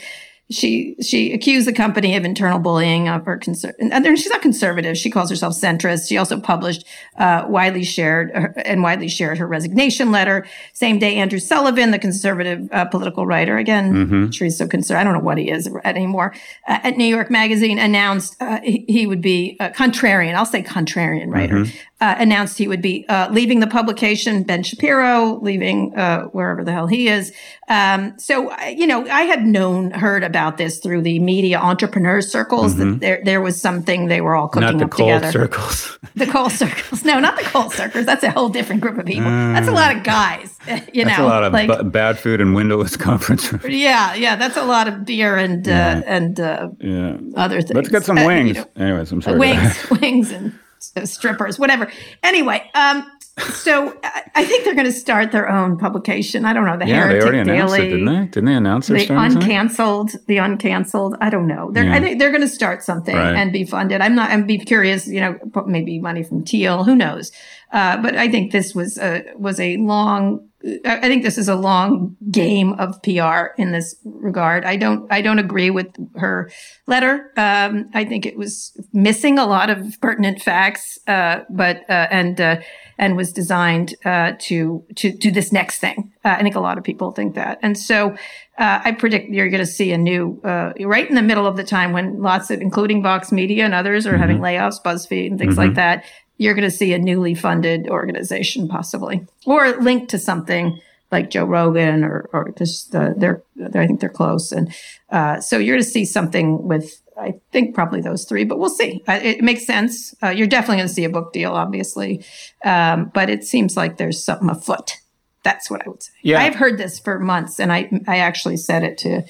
She she accused the company of internal bullying of her conser- and she's not conservative. She calls herself centrist. She also published uh, widely shared uh, and widely shared her resignation letter. Same day, Andrew Sullivan, the conservative uh, political writer, again, Mm-hmm. I'm sure he's so conservative. I don't know what he is anymore. Uh, at New York Magazine, announced uh, he, he would be a contrarian. I'll say contrarian writer. Mm-hmm. Uh, announced he would be uh, leaving the publication. Ben Shapiro leaving uh, wherever the hell he is. Um, so you know, I had known, heard about this through the media entrepreneur circles. That there there was something they were all cooking Mm-hmm. Not the up cold together. circles. The coal circles. No, not the coal circles. That's a whole different group of people. That's a lot of guys. You Mm. That's know, a lot of like ba- bad food and windowless conference rooms. yeah, yeah. That's a lot of beer and uh, and uh, Yeah. other things. Let's get some Uh, you wings. know, Anyways, I'm sorry. wings, wings, and strippers, whatever. Anyway, um, so I think they're going to start their own publication. I don't know the yeah, they Heretic already announced it, didn't they? Didn't they announce they're The uncanceled, the uncanceled. I don't know. They're, Yeah. I think they're going to start something Right. and be funded. I'm not. I'm be curious. You know, maybe money from Thiel. Who knows? Uh, but I think this was a was a long. I think this is a long game of PR in this regard. I don't. I don't agree with her letter. Um, I think it was missing a lot of pertinent facts. Uh, but uh, and uh, and was designed uh, to to do this next thing. Uh, I think a lot of people think that, and so uh, I predict you're going to see a new uh, right in the middle of the time when lots of, including Vox Media and others, are having layoffs, BuzzFeed and things like that. You're going to see a newly funded organization possibly, or linked to something like Joe Rogan or or just uh, they're, they're I think they're close, and uh, so you're going to see something with I think probably those three, but we'll see. It makes sense. Uh, you're definitely going to see a book deal, obviously, um, but it seems like there's something afoot. That's what I would say. Yeah. I've heard this for months, and I I actually said it to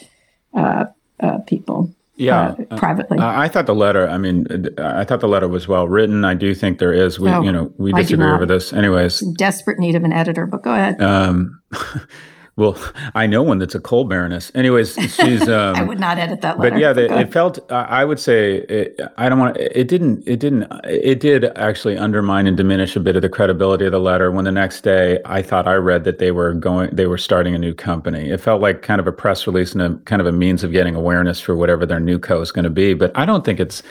uh, uh, people Yeah. uh, privately. Uh, I thought the letter. I mean, uh, I thought the letter was well written. I do think there is. We, Oh, you know, we disagree over this. Anyways, desperate need of an editor, but go ahead. um, well, I know one that's a coal baroness. Anyways, she's. Um, I would not edit that letter. But yeah, the, it felt. I would say it, I don't want. It didn't. It didn't. It did actually undermine and diminish a bit of the credibility of the letter. When the next day I thought I read that they were going, they were starting a new company. It felt like kind of a press release and a kind of a means of getting awareness for whatever their new co is going to be. But I don't think it's.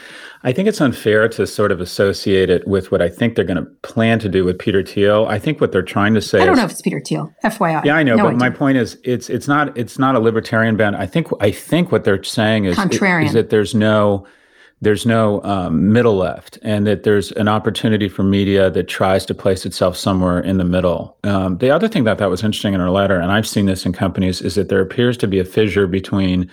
I think it's unfair to sort of associate it with what I think they're going to plan to do with Peter Thiel. I think what they're trying to say. I don't is, know if it's Peter Thiel. FYI. Yeah, I know, no but idea. my point is, it's it's not it's not a libertarian band. I think I think what they're saying is, Contrarian. is that there's no there's no um, middle left, and that there's an opportunity for media that tries to place itself somewhere in the middle. Um, the other thing that that was interesting in our letter, and I've seen this in companies, is that there appears to be a fissure between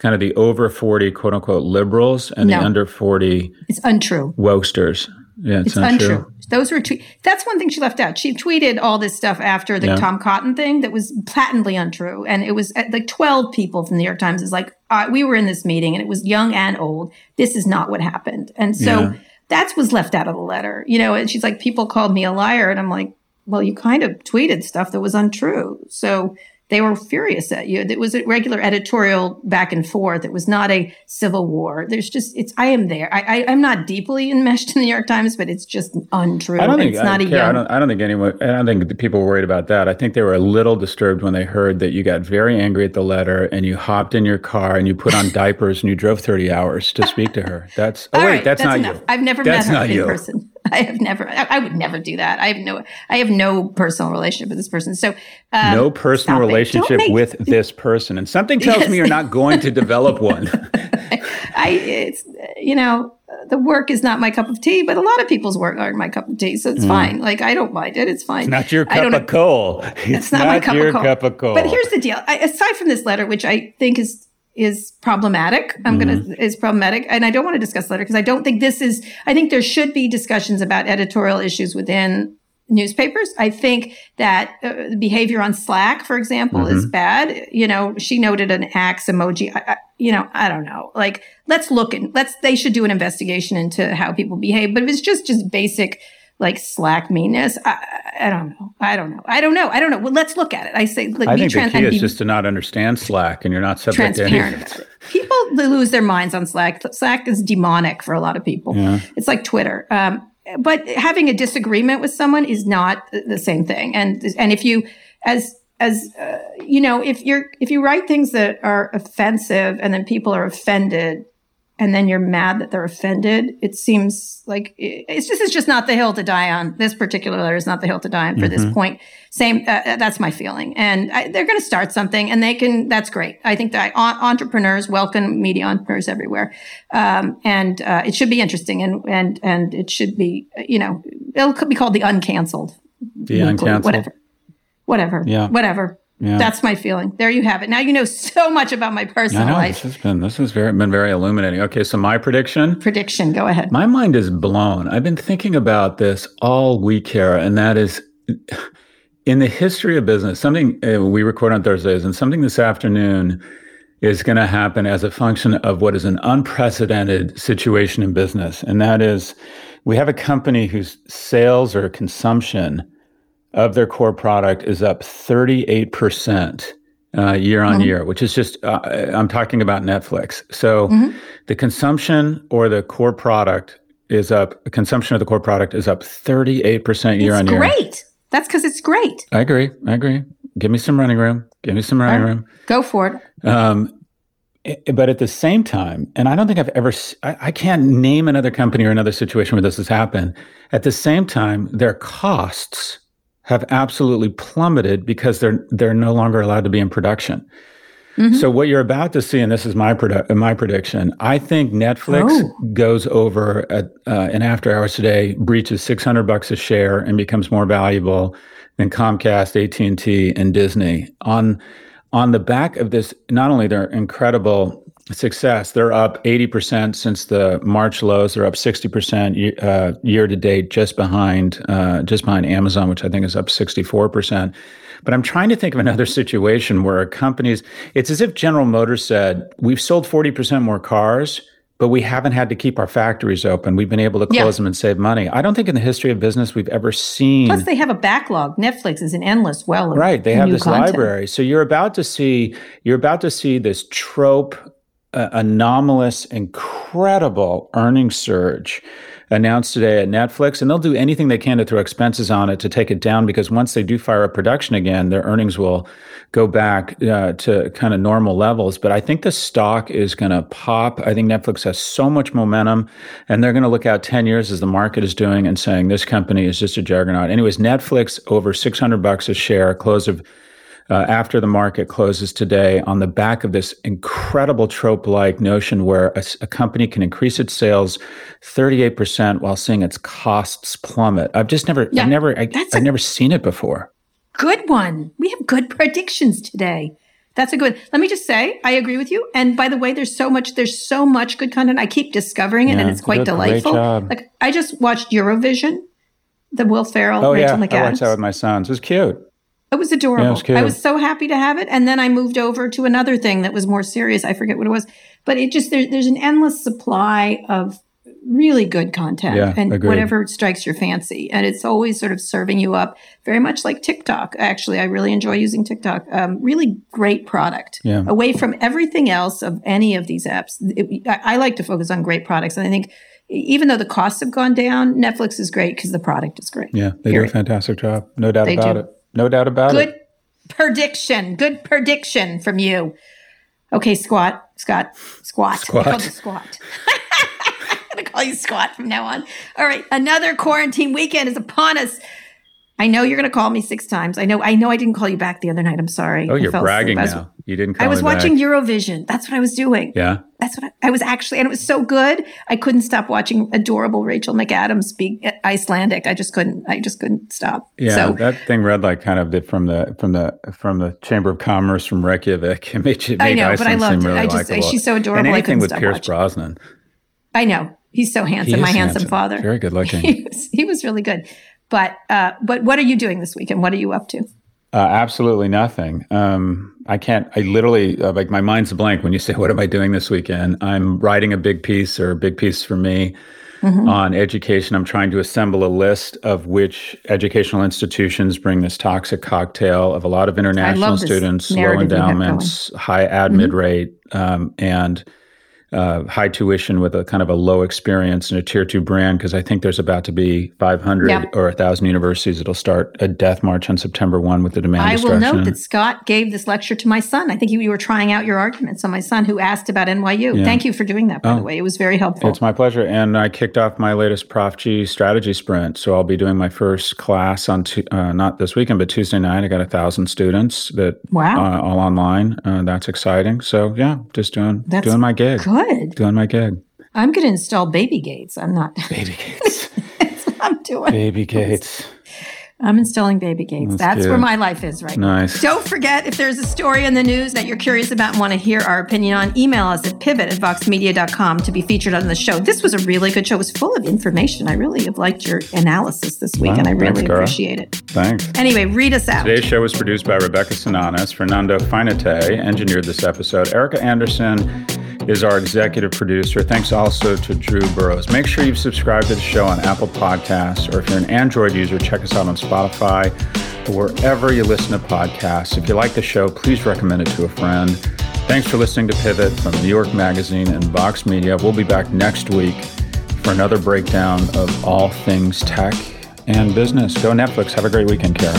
kind of the over 40 quote unquote liberals and No. the under 40 It's untrue. wokesters. Yeah, it's, It's not untrue. Those were tweet. That's one thing she left out. She tweeted all this stuff after the Yeah. Tom Cotton thing that was patently untrue, and it was uh, like twelve people from the New York Times is like, uh, we were in this meeting, and it was young and old. This is not what happened, and so Yeah. that's was left out of the letter. You know, and she's like, people called me a liar, and I'm like, well, you kind of tweeted stuff that was untrue, so. They were furious at you. It was a regular editorial back and forth. It was not a civil war. There's just it's. I am there. I, I I'm not deeply enmeshed in the New York Times, but it's just untrue. I don't think it's not I, a Kara, I young. don't. I don't think anyone. I don't think the people were worried about that. I think they were a little disturbed when they heard that you got very angry at the letter and you hopped in your car and you put on diapers and you drove thirty hours to speak to her. That's. Oh wait, right, that's, not enough. you. I've never That's met her in you. person. I have never. I, I would never do that. I have no. I have no personal relationship with this person. So um, no personal stop it. Don't relationship make- with this person, and something tells me you're not going to develop one. I. It's you know the work is not my cup of tea, but a lot of people's work aren't my cup of tea, so it's fine. Like I don't mind it. It's fine. Mm. It's not your I don't cup of coal. It's, not, my cup your of coal. cup of coal. But here's the deal. I, aside from this letter, which I think is is problematic, I'm Mm-hmm. gonna is problematic, and I don't want to discuss letter because I don't think this is. I think there should be discussions about editorial issues within newspapers. I think that uh, behavior on Slack, for example, is Mm-hmm. bad. You know, she noted an axe emoji. I, I, you know, I don't know. Like, let's look and let's. They should do an investigation into how people behave. But if it's just just basic like Slack meanness, I, I don't know. I don't know. I don't know. I don't know. Well, let's look at it. I say, like, I be think the key is just to not understand Slack, and you're not subject to any. transparent about it. People lose their minds on Slack. Slack is demonic for a lot of people. It's like Twitter. Um, but having a disagreement with someone is not the same thing. And and if you as as uh, you know, if you're if you write things that are offensive and then people are offended, and then you're mad that they're offended, it seems like it's just it's just not the hill to die on. This particular letter is not the hill to die on for this point. Same, uh, uh, that's my feeling. And I, they're going to start something, and they can. That's great. I think that en- entrepreneurs welcome media entrepreneurs everywhere, um, and uh, it should be interesting, and and and it should be you know it'll could be called the uncanceled, The weekly, uncanceled. whatever, whatever, Yeah. whatever. Yeah. That's my feeling. There you have it. Now you know so much about my I personal know life. this has been this has very been very illuminating. Okay, so my prediction. Prediction. Go ahead. My mind is blown. I've been thinking about this all week, here, and that is in the history of business, something uh, we record on Thursdays, and something this afternoon is going to happen as a function of what is an unprecedented situation in business. And that is we have a company whose sales or consumption of their core product is up 38% uh, year on year, which is just, uh, I'm talking about Netflix. So the consumption or the core product is up, consumption of the core product is up 38% year it's on year. great. That's because it's great. I agree. I agree. Give me some running room. Give me some running room. Go for it. Um, i- but at the same time, and I don't think I've ever, I can't name another company or another situation where this has happened. At the same time, their costs have absolutely plummeted because they're they're no longer allowed to be in production. So what you're about to see, and this is my produ- my prediction, I think Netflix Oh. goes over at, uh, in after hours today, breaches 600 bucks a share, and becomes more valuable than Comcast, AT and T, and Disney on on the back of this. Not only their incredible success, they're up 80% since the March lows. They're up 60% uh, year to date, just behind uh, just behind Amazon, which I think is up 64%. But I'm trying to think of another situation where a company's, it's as if General Motors said, we've sold 40% more cars, but we haven't had to keep our factories open. We've been able to close yeah. them and save money. I don't think in the history of business we've ever seen. Plus, they have a backlog. Netflix is an endless well. right, they have this content. library. So you're about to see you're about to see this trope uh, anomalous, incredible earnings surge announced today at Netflix, and they'll do anything they can to throw expenses on it to take it down because once they do fire up production again, their earnings will go back uh, to kind of normal levels. But I think the stock is going to pop. I think Netflix has so much momentum, and they're going to look out 10 years as the market is doing and saying this company is just a juggernaut. Anyways, Netflix over 600 bucks a share, close of uh, after the market closes today on the back of this incredible trope like notion where a, a, company can increase its sales 38% while seeing its costs plummet. I've just never, yeah, I've never, I, have never seen it before. Good one. We have good predictions today. That's a good. Let me just say, I agree with you. And by the way, there's so much. There's so much good content. I keep discovering it, yeah, and it's quite delightful. Like I just watched Eurovision, the Will Ferrell, oh, Rachel yeah. McAdams. I watched that with my sons. It was cute. It was adorable. Yeah, it was I was so happy to have it. And then I moved over to another thing that was more serious. I forget what it was, but it just, there, there's an endless supply of really good content yeah, and agreed. whatever strikes your fancy. And it's always sort of serving you up very much like TikTok. Actually, I really enjoy using TikTok. Um, really great product yeah. away from everything else of any of these apps. It, I, I like to focus on great products. And I think even though the costs have gone down, Netflix is great because the product is great. Yeah, they period. do a fantastic job. No doubt they about do. it. No doubt about Good it. Good prediction. Good prediction from you. Okay, squat, Scott, squat. Squat. squat. I'm going to call you squat from now on. All right, another quarantine weekend is upon us. I know you're going to call me six times. I know. I know. I didn't call you back the other night. I'm sorry. Oh, you're bragging now. You didn't. I was watching back. Eurovision. That's what I was doing. Yeah. That's what I, I, was actually, and it was so good. I couldn't stop watching adorable Rachel McAdams speak uh, Icelandic. I just couldn't. I just couldn't stop. Yeah. So, that thing read like kind of did from the from the from the Chamber of Commerce from Reykjavik. It made, it made I know, Iceland but I loved it. Really I just likable. she's so adorable. And anything with Pierce watching. Brosnan. I know. He's so handsome. My handsome, handsome, father. Very good looking. he, was, he was really good. But uh, but what are you doing this weekend? What are you up to? Uh, absolutely nothing. Um, I can't. I literally uh, like my mind's blank when you say, "What am I doing this weekend?" I'm writing a big piece or a big piece for me mm-hmm. on education. I'm trying to assemble a list of which educational institutions bring this toxic cocktail of a lot of international students, low endowments, high admit mm-hmm. rate, um, and uh, high tuition with a kind of a low experience and a tier two brand because I think there's about to be 500 yeah. or 1,000 universities that'll start a death march on September 1 with the demand I will note that Scott gave this lecture to my son. I think you were trying out your arguments on my son who asked about NYU. Yeah. Thank you for doing that, by oh, the way. It was very helpful. It's my pleasure. And I kicked off my latest Prof G strategy sprint. So I'll be doing my first class on, t- uh, not this weekend, but Tuesday night. I got a thousand students that wow. Uh, all online. Uh, that's exciting. So yeah, just doing, that's doing my gig. Good good. Doing my gig. I'm going to install baby gates. I'm not. Baby gates. I'm doing. Baby gates. I'm installing baby gates. That's, That's where my life is right now. nice. now. Don't forget if there's a story in the news that you're curious about and want to hear our opinion on, email us at pivot at voxmedia.com to be featured on the show. This was a really good show. It was full of information. I really have liked your analysis this week, wow, and I really thanks, appreciate it. Thanks. Anyway, read us out. Today's show was produced by Rebecca Sananes. Fernando Finite engineered this episode. Erica Anderson is our executive producer. Thanks also to Drew Burrows. Make sure you've subscribed to the show on Apple Podcasts, or if you're an Android user, check us out on Spotify or wherever you listen to podcasts. If you like the show, please recommend it to a friend. Thanks for listening to Pivot from New York Magazine and Vox Media. We'll be back next week for another breakdown of all things tech and business. Go Netflix. Have a great weekend, Kara.